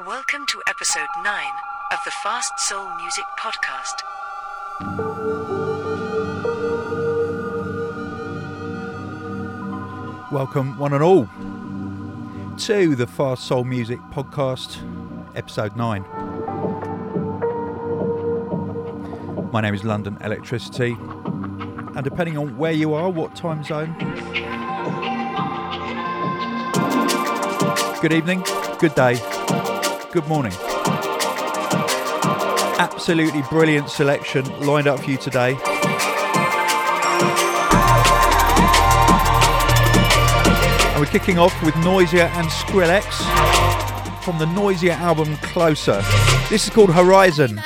Welcome to episode 9 of the Fast Soul Music Podcast. Welcome, one and all, to the Fast Soul Music Podcast, episode 9. My name is London Elektricity, and depending on where you are, what time zone, good evening, good day, good morning. Absolutely brilliant selection lined up for you today. And we're kicking off with Noisia and Skrillex from the Noisia album Closer. This is called Horizon.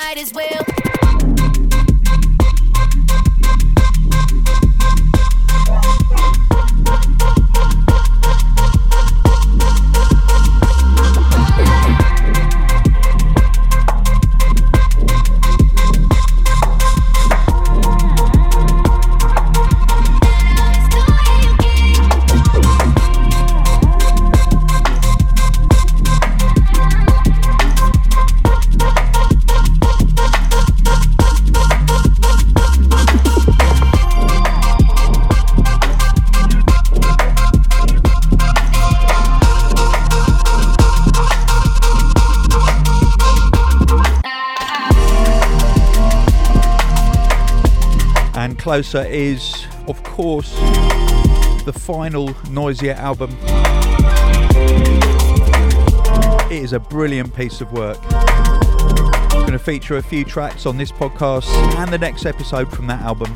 Closer is, of course, the final Noisia album. It is a brilliant piece of work. going to feature a few tracks on this podcast and the next episode from that album.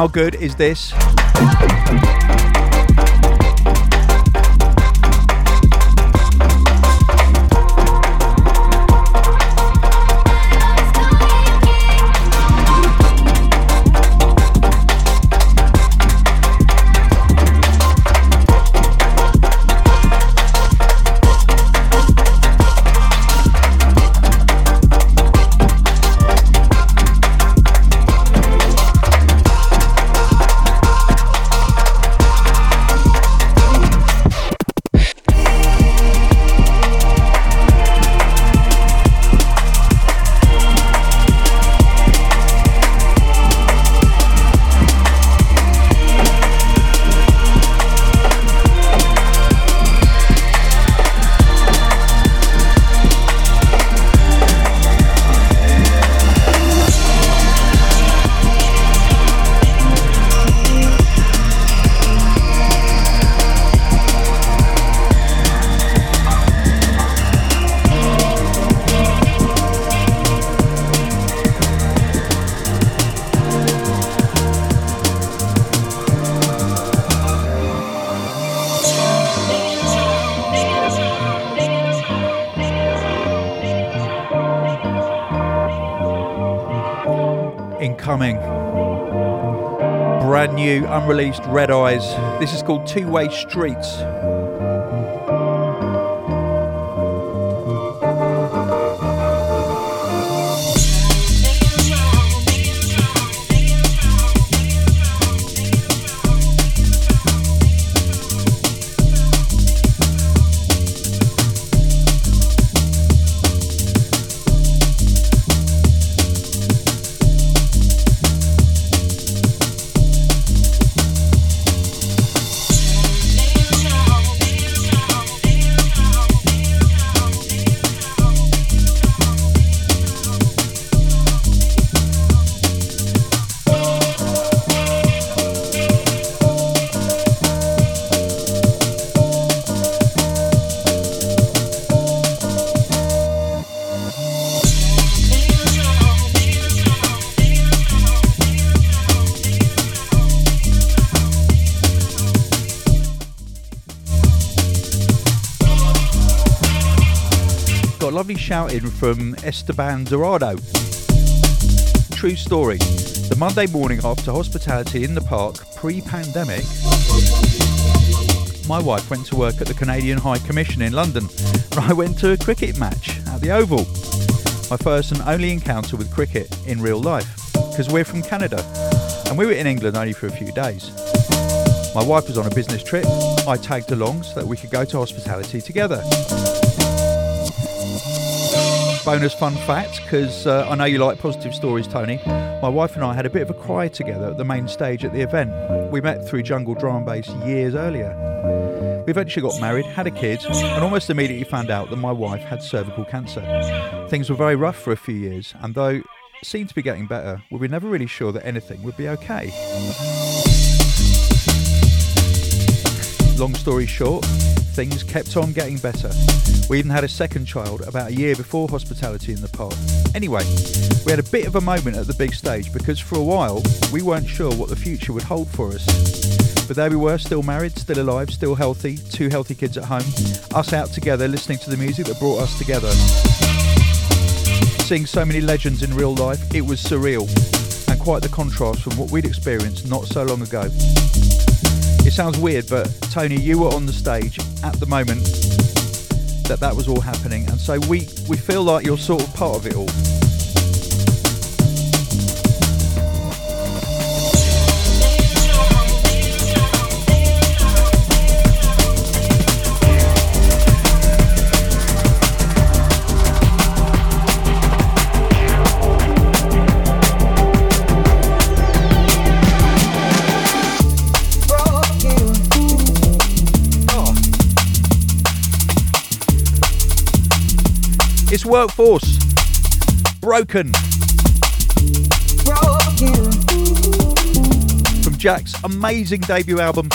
How good is this? New, unreleased Red Eyes. This is called Two Way Streets. Lovely shouting from Esteban Dorado. True story. The Monday morning after hospitality in the park, pre pandemic, my wife went to work at the Canadian High Commission in London, and I went to a cricket match at the Oval. My first and only encounter with cricket in real life, because we're from Canada, and we were in England only for a few days. My wife was on a business trip. I tagged along so that we could go to hospitality together. Bonus fun fact, because uh, I know you like positive stories, Tony. My wife and I had a bit of a cry together at the main stage at the event. We met through Jungle Drum Bass years earlier. We eventually got married, had a kid, and almost immediately found out that my wife had cervical cancer. Things were very rough for a few years, and though seemed to be getting better, we were never really sure that anything would be okay. Long story short, things kept on getting better. We even had a second child about a year before hospitality in the park. Anyway, we had a bit of a moment at the big stage because for a while we weren't sure what the future would hold for us. But there we were, still married, still alive, still healthy, two healthy kids at home, us out together listening to the music that brought us together. Seeing so many legends in real life, it was surreal and quite the contrast from what we'd experienced not so long ago. It sounds weird, but Tony, you were on the stage at the moment that that was all happening, and so we we feel like you're sort of part of it all. Workforce. Broken. From Jack's amazing debut album.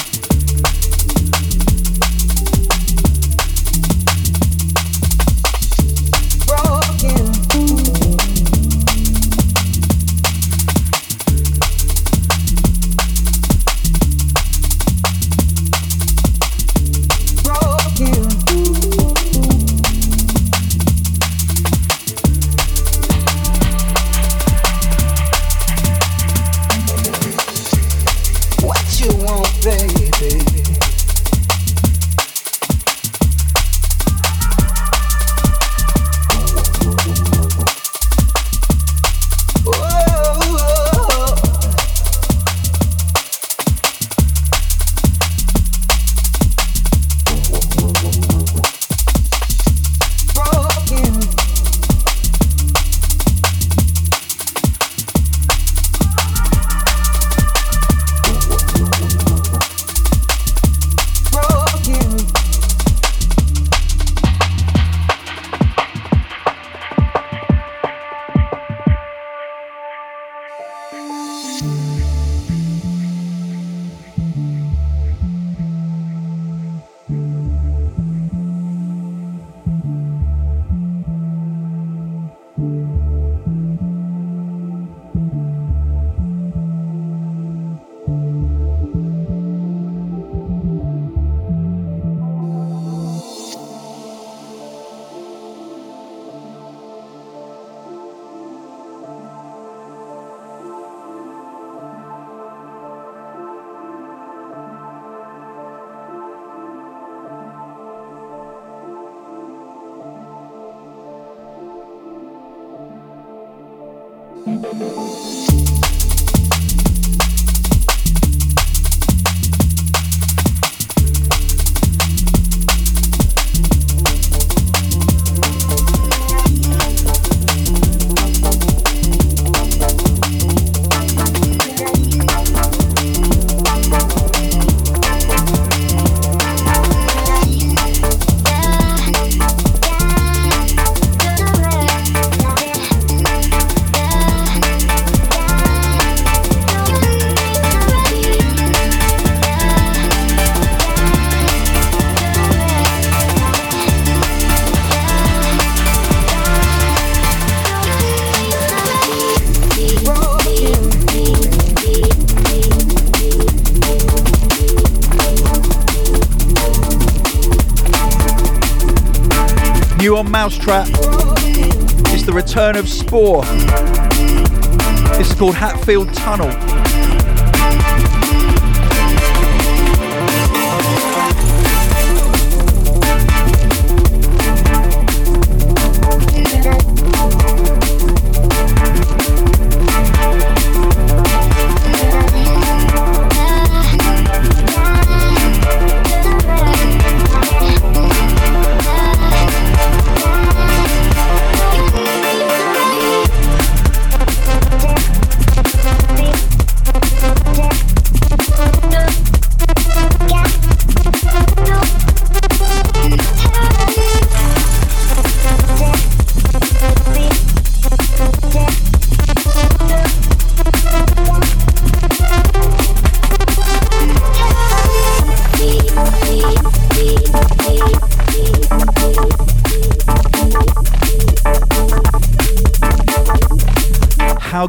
Return. This is called Hatfield Tunnel.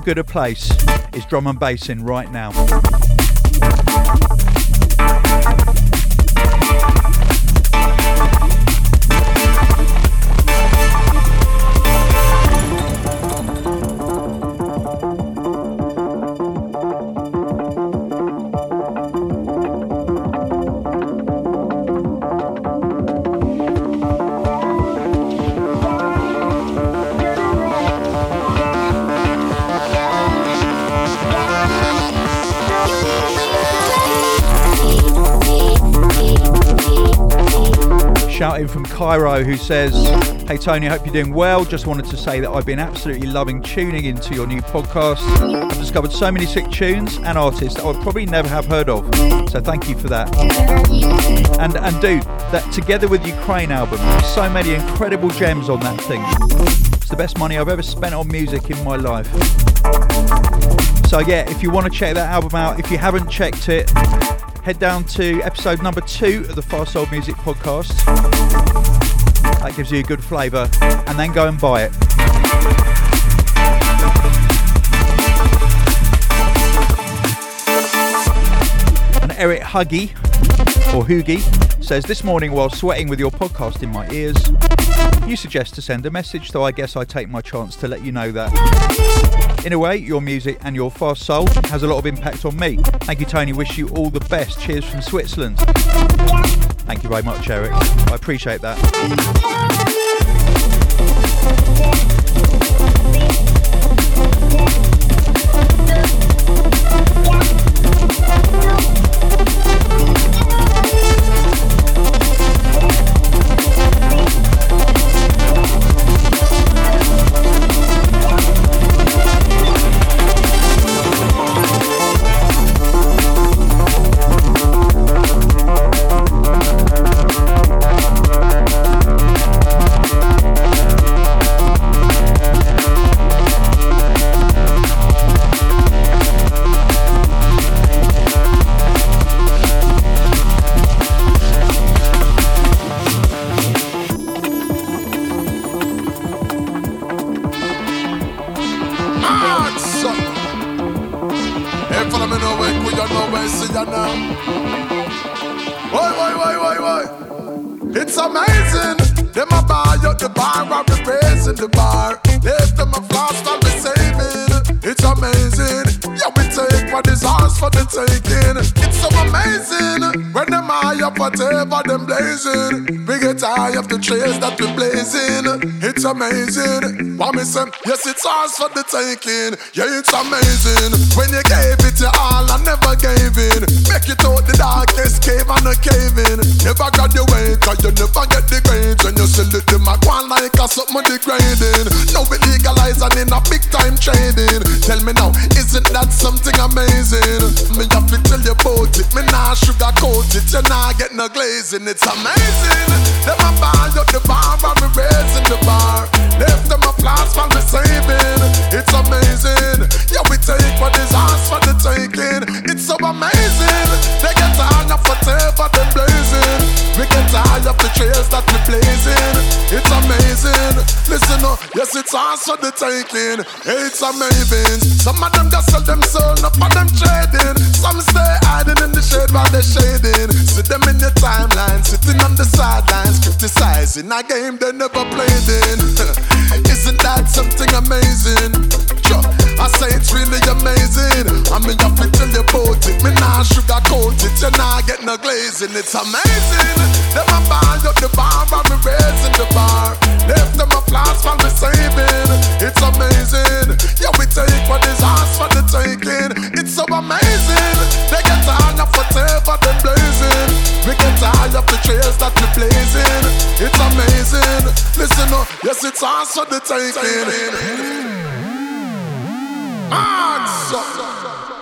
Good a place is drum and bass in right now? Cairo, who says, Hey Tony, I hope you're doing well. Just wanted to say that I've been absolutely loving tuning into your new podcast. I've discovered so many sick tunes and artists that I would probably never have heard of. So thank you for that. And and dude, that Together with Ukraine album, so many incredible gems on that thing. It's the best money I've ever spent on music in my life. So yeah, if you want to check that album out, if you haven't checked it, head down to episode number two of the Fast Soul Music Podcast. That gives you a good flavour, and then go and buy it. And Eric Huggy, or Hoogie, says this morning while sweating with your podcast in my ears, you suggest to send a message, so I guess I take my chance to let you know that. In a way, your music and your fast soul has a lot of impact on me. Thank you, Tony. Wish you all the best. Cheers from Switzerland. Thank you very much, Eric. I appreciate that. The bar. Left them a flash, while we saving. It's amazing. Yeah, we take what is ours for the taking. It's so amazing. When them high up whatever them blazing. We get high up the trails that we blazing. It's amazing. What me say? Yes, it's ours for the taking. Yeah, it's amazing. When you gave it your all, I never gave in. Make it out the darkest cave and a cave in. Never graduate, cause you never get the grades. When you sell it, them a go like a something degrading. Now we legalize and in a big time trading. Tell me now, isn't that something amazing? Me have to tell you about it. Me nah sugarcoat it. You nah get no glazing. It's amazing. Them a buy up the bar and me raising the bar. Left them a flash while we saving. It's amazing. Yeah, we take what is ours for the taking. It's so amazing. Trails that we blazing. It's amazing. Listen up, yes, it's for the taking. It's amazing. Some of them just sell them soul, not for them trading. Some stay hiding in the shade while they're shading. See them in your timeline, sitting on the sidelines, criticizing a game they never played in. Isn't that something glazing, it's amazing. Them a buy up the bar and me raising the bar. Left them a flash while me saving. It's amazing. Yeah, we take what is ours for the taking. It's so amazing. They get tired of whatever them blazing. We get tired of the trails that we blazing. It's amazing. Listen up, yes, it's ours for the taking. Answer.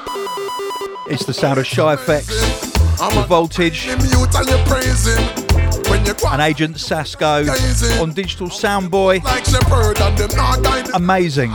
It's the sound of Shy FX, with Voltage, and Agent Sasco on Digital Soundboy. Amazing.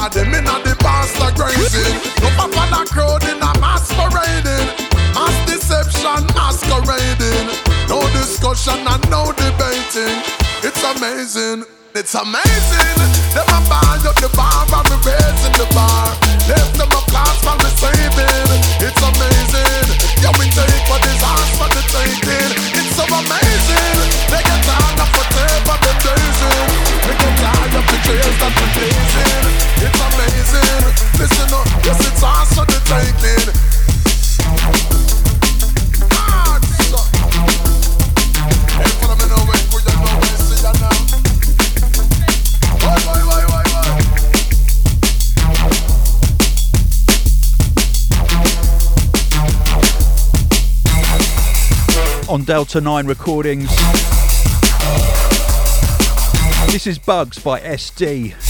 Masquerading No discussion and no debating It's amazing it's amazing. Them a buy up the bar and me raising the bar. Left them a class for me saving. It's amazing. Yeah, we take what is ours for the taking. It's so amazing. They get tired of whatever they're blazing. They get tired of the trails that we're blazing. Delta 9 Recordings. This is Bugs by SD.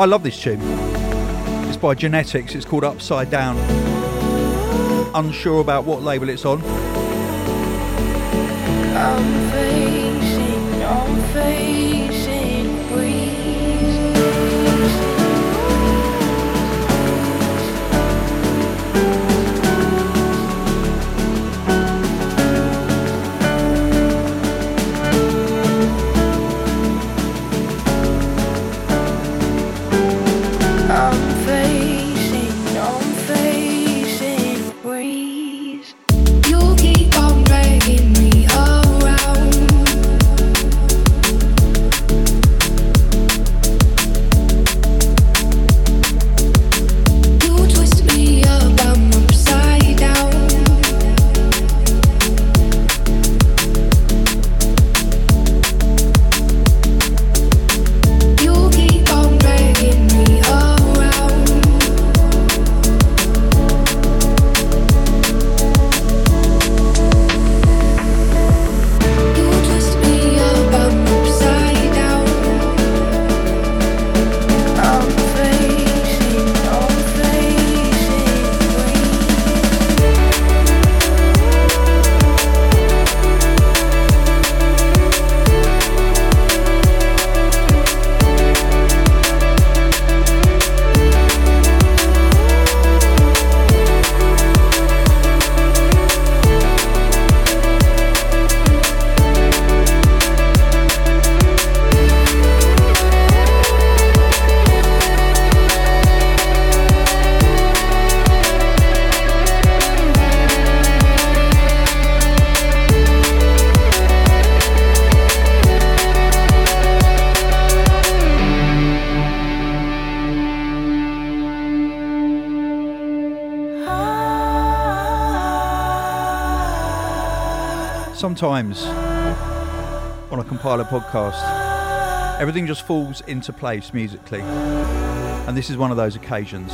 I love this tune. It's by Genetics, it's called Upside Down. Unsure about what label it's on. I'm facing, I'm facing times on a compiler podcast. Everything just falls into place musically, and this is one of those occasions.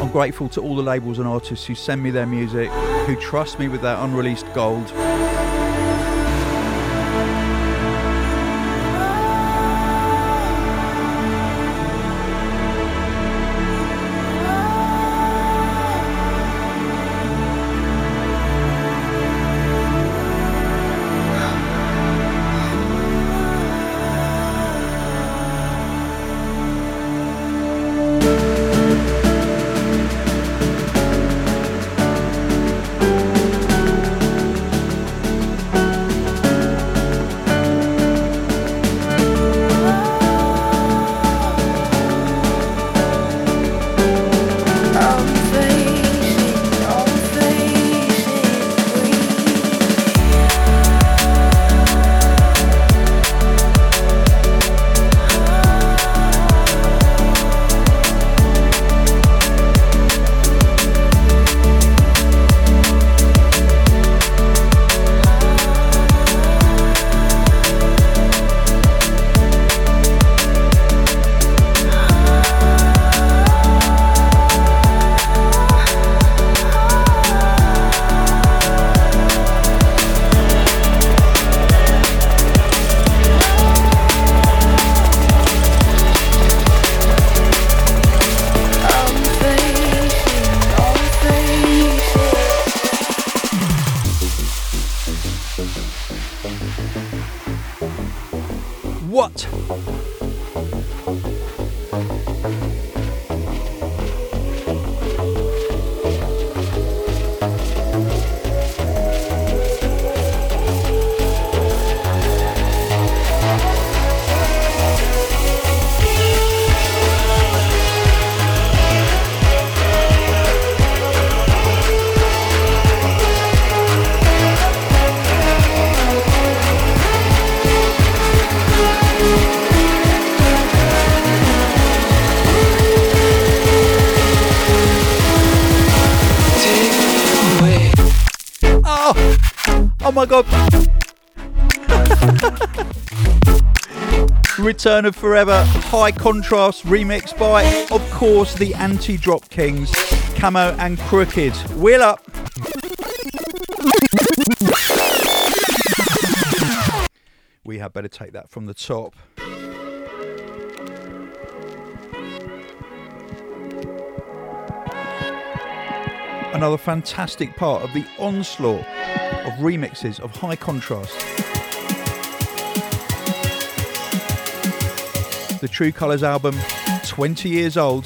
I'm grateful to all the labels and artists who send me their music, who trust me with their unreleased gold. My god. Return of Forever, high contrast remix by, of course, the anti drop kings, Camo and Krooked. Wheel up. We had better take that from the top. Another fantastic part of the onslaught of remixes of high contrast. The True Colours album, 20 years old.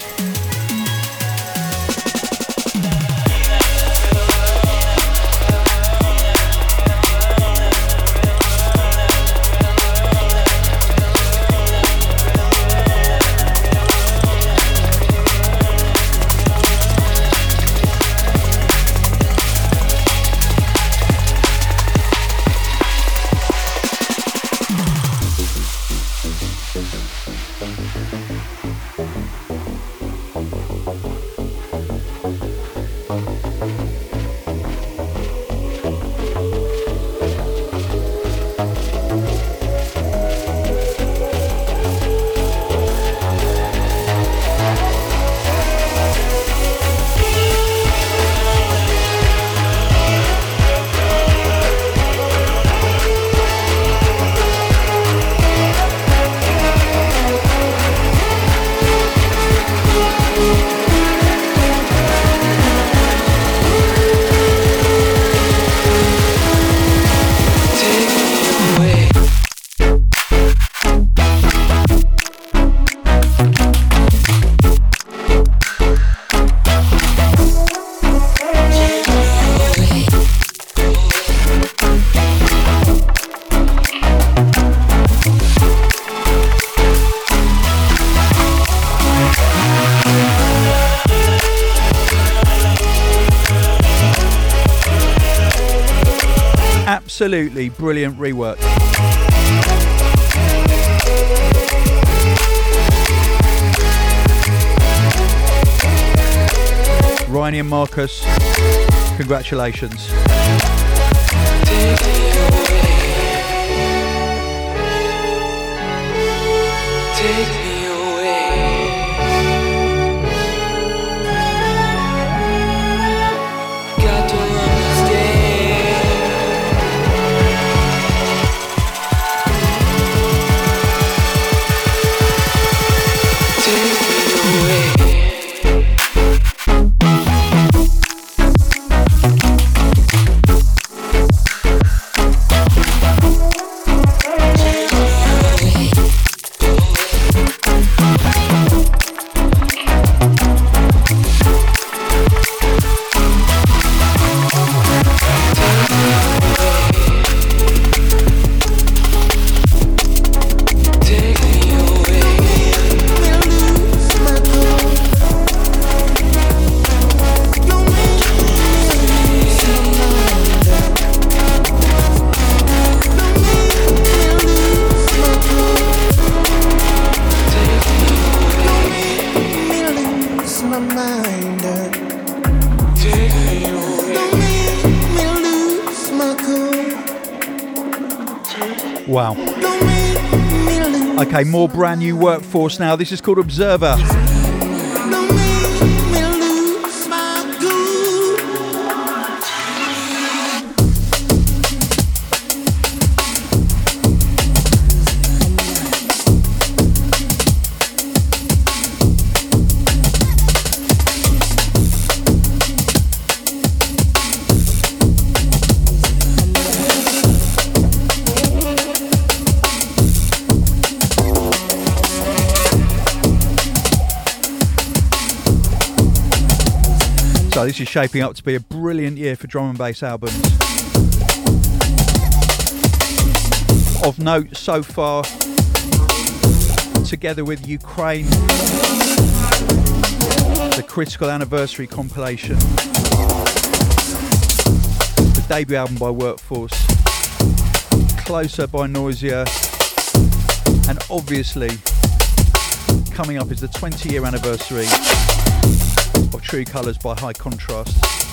Absolutely brilliant rework. Ryan and Marcus, congratulations. Take Okay, more brand new workforce now. This is called Observer. This is shaping up to be a brilliant year for drum and bass albums. Of note so far, together with Ukraine, the Critical Anniversary compilation, the debut album by Workforce, Closer by Noisia, and obviously coming up is the 20 year anniversary True Colours by High Contrast.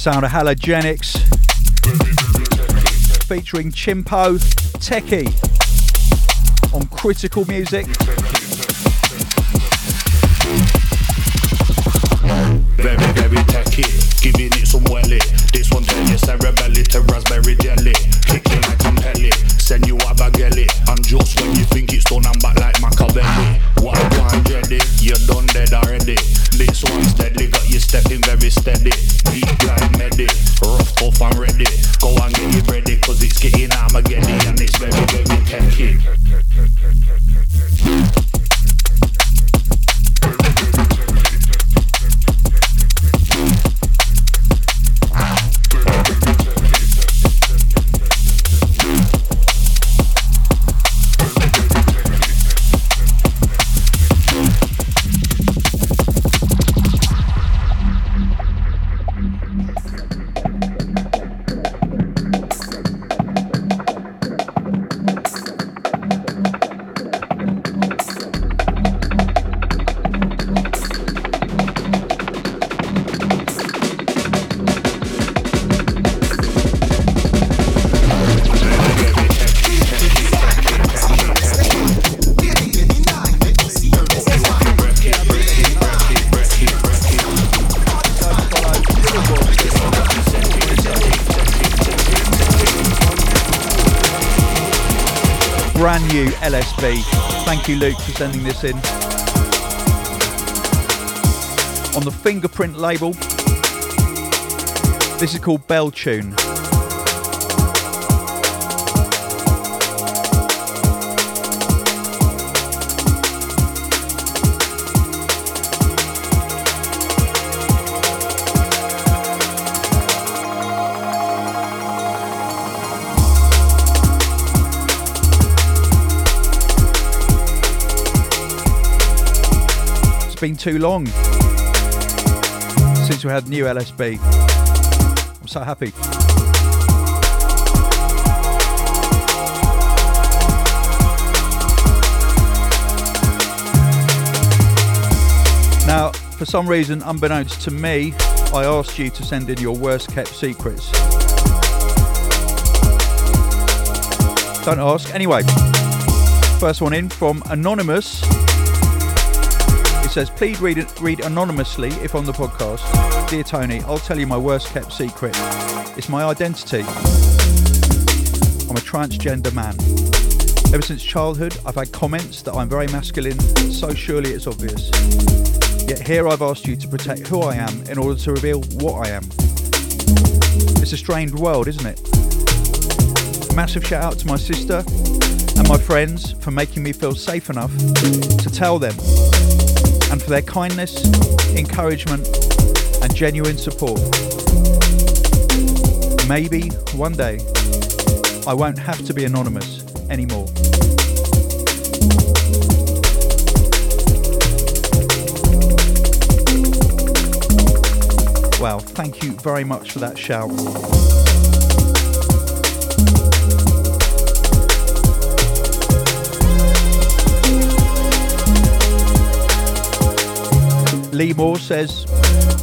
Sound of Halogenix featuring Chimpo Techie on Critical Music. Very, very techy, giving it some welly. This one turn your cerebelly to raspberry jelly. And ready. Go and Brand new LSB. Thank you, Luke, for sending this in. On the Fingerprint label. This is called Bell Tune. Been too long since we had new LSB. I'm so happy. Now, for some reason, unbeknownst to me, I asked you to send in your worst kept secrets. Don't ask. Anyway, first one in from Anonymous. Says, please read, read anonymously if on the podcast. Dear Tony, I'll tell you my worst kept secret. It's my identity. I'm a transgender man. Ever since childhood, I've had comments that I'm very masculine, so surely it's obvious. Yet here I've asked you to protect who I am in order to reveal what I am. It's a strange world, isn't it? Massive shout out to my sister and my friends for making me feel safe enough to tell them and for their kindness, encouragement, and genuine support. Maybe one day I won't have to be anonymous anymore. Wow, thank you very much for that shout. Lee Moore says,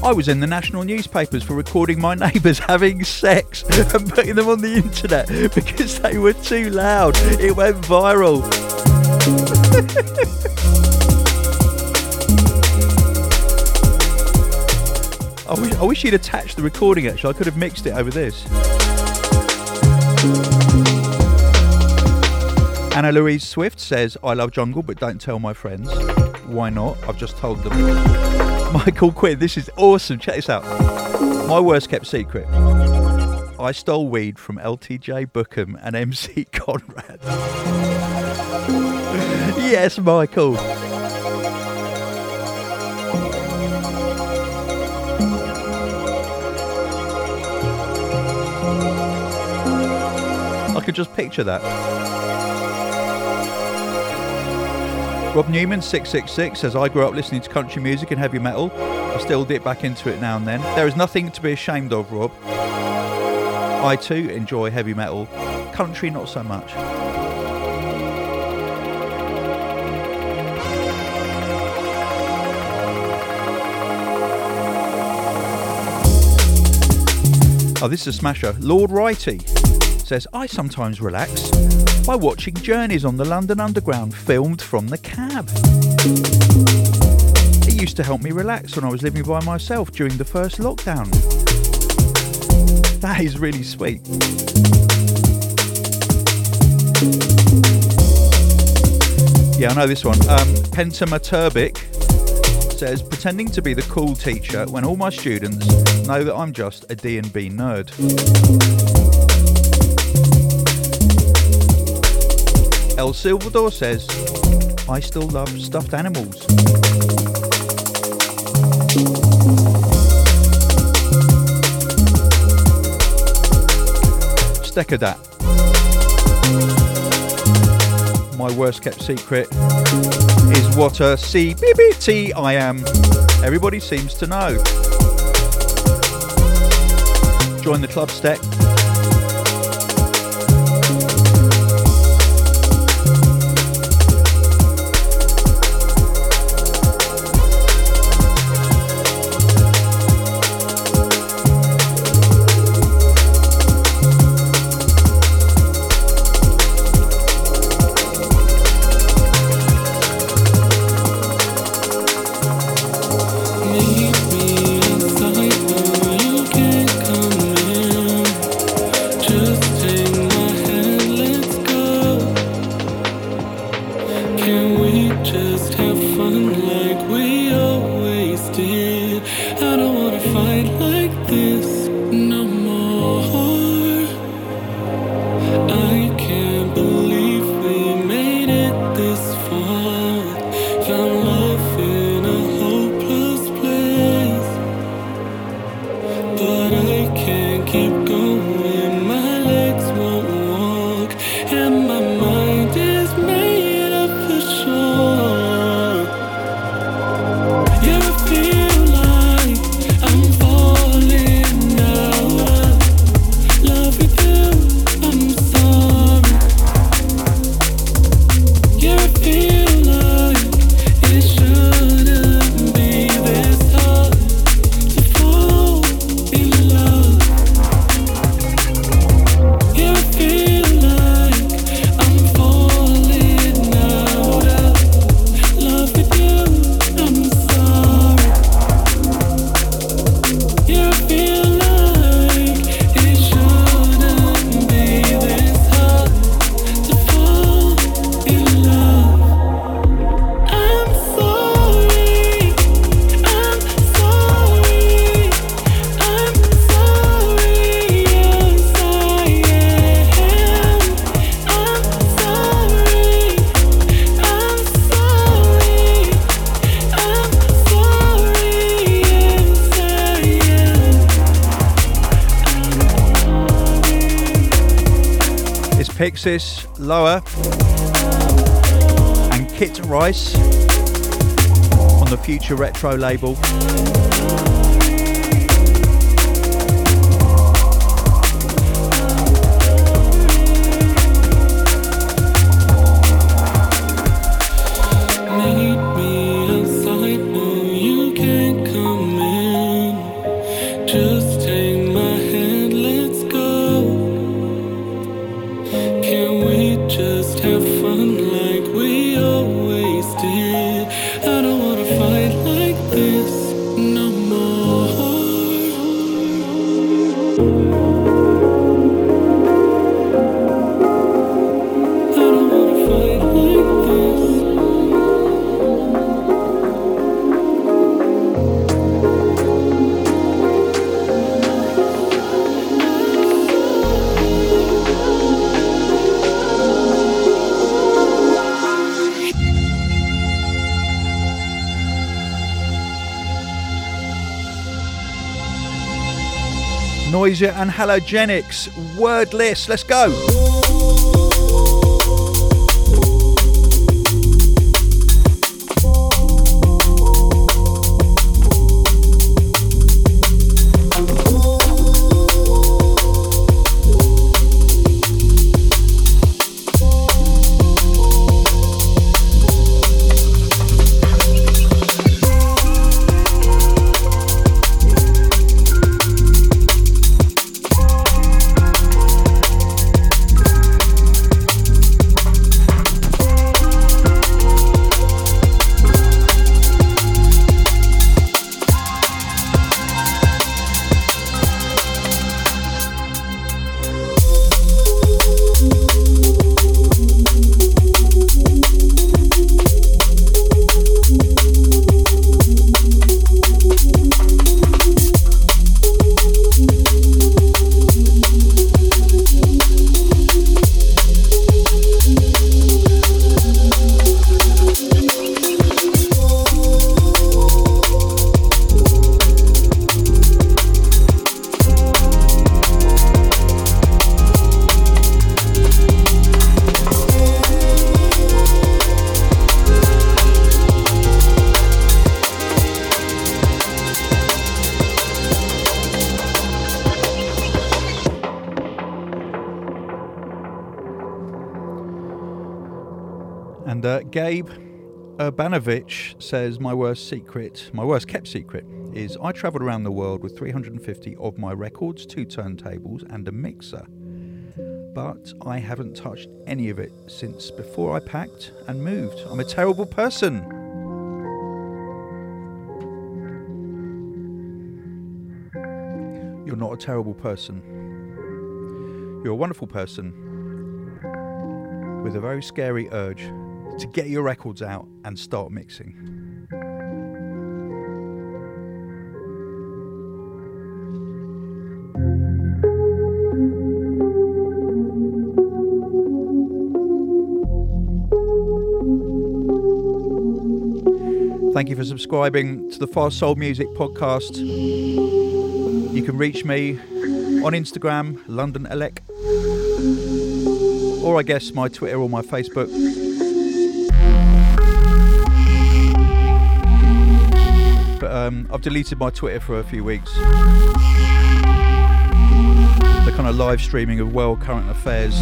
I was in the national newspapers for recording my neighbours having sex and putting them on the internet because they were too loud. It went viral. I wish, I wish you'd attached the recording actually. I could have mixed it over this. Anna Louise Swift says, I love jungle but don't tell my friends. Why not? I've just told them. Michael Quinn, this is awesome. Check this out. My worst kept secret. I stole weed from LTJ Bukem and MC Conrad. yes, Michael. I could just picture that. Rob Newman, 666, says, I grew up listening to country music and heavy metal. I still dip back into it now and then. There is nothing to be ashamed of, Rob. I too enjoy heavy metal. Country, not so much. Oh, this is a smasher. Lord Righty says, I sometimes relax by watching journeys on the London Underground filmed from the cab. It used to help me relax when I was living by myself during the first lockdown. That is really sweet. Yeah, I know this one. Um, Pentama Turbik says, pretending to be the cool teacher when all my students know that I'm just a D&B nerd. El Silvador says, I still love stuffed animals. Steckadat. My worst kept secret is what a CBBT I am. Everybody seems to know. Join the club, Steck. Pixis, Lower, and Kit Rice on the Future Retro label. And Halogenix, wordless. Let's go. Urbanovich says, My worst secret, my worst kept secret, is I travelled around the world with 350 of my records, two turntables, and a mixer. But I haven't touched any of it since before I packed and moved. I'm a terrible person. You're not a terrible person. You're a wonderful person with a very scary urge to get your records out and start mixing. Thank you for subscribing to the Fast Soul Music podcast. You can reach me on Instagram, London Elec, or I guess my Twitter or my Facebook. But um, I've deleted my Twitter for a few weeks. The kind of live streaming of world current affairs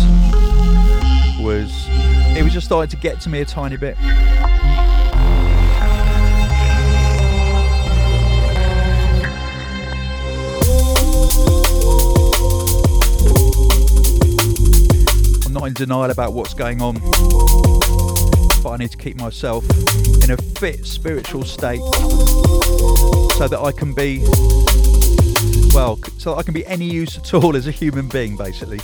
was it was just starting to get to me a tiny bit. I'm not in denial about what's going on, but I need to keep myself in a fit spiritual state so that I can be, well, so that I can be any use at all as a human being, basically.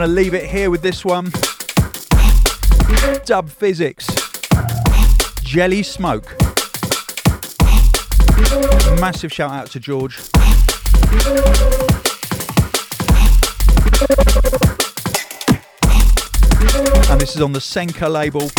Going to leave it here with this one Dub Phizix, Jelly Smoke. Massive shout out to George. And this is on the Senka label.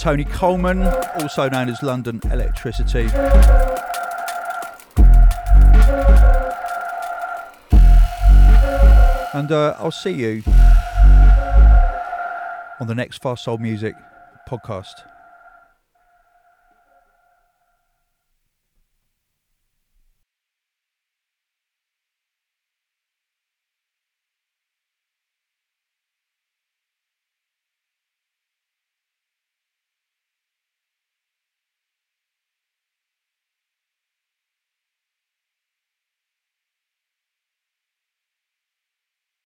Tony Colman, also known as London Elektricity. And uh, I'll see you on the next Fast Soul Music podcast.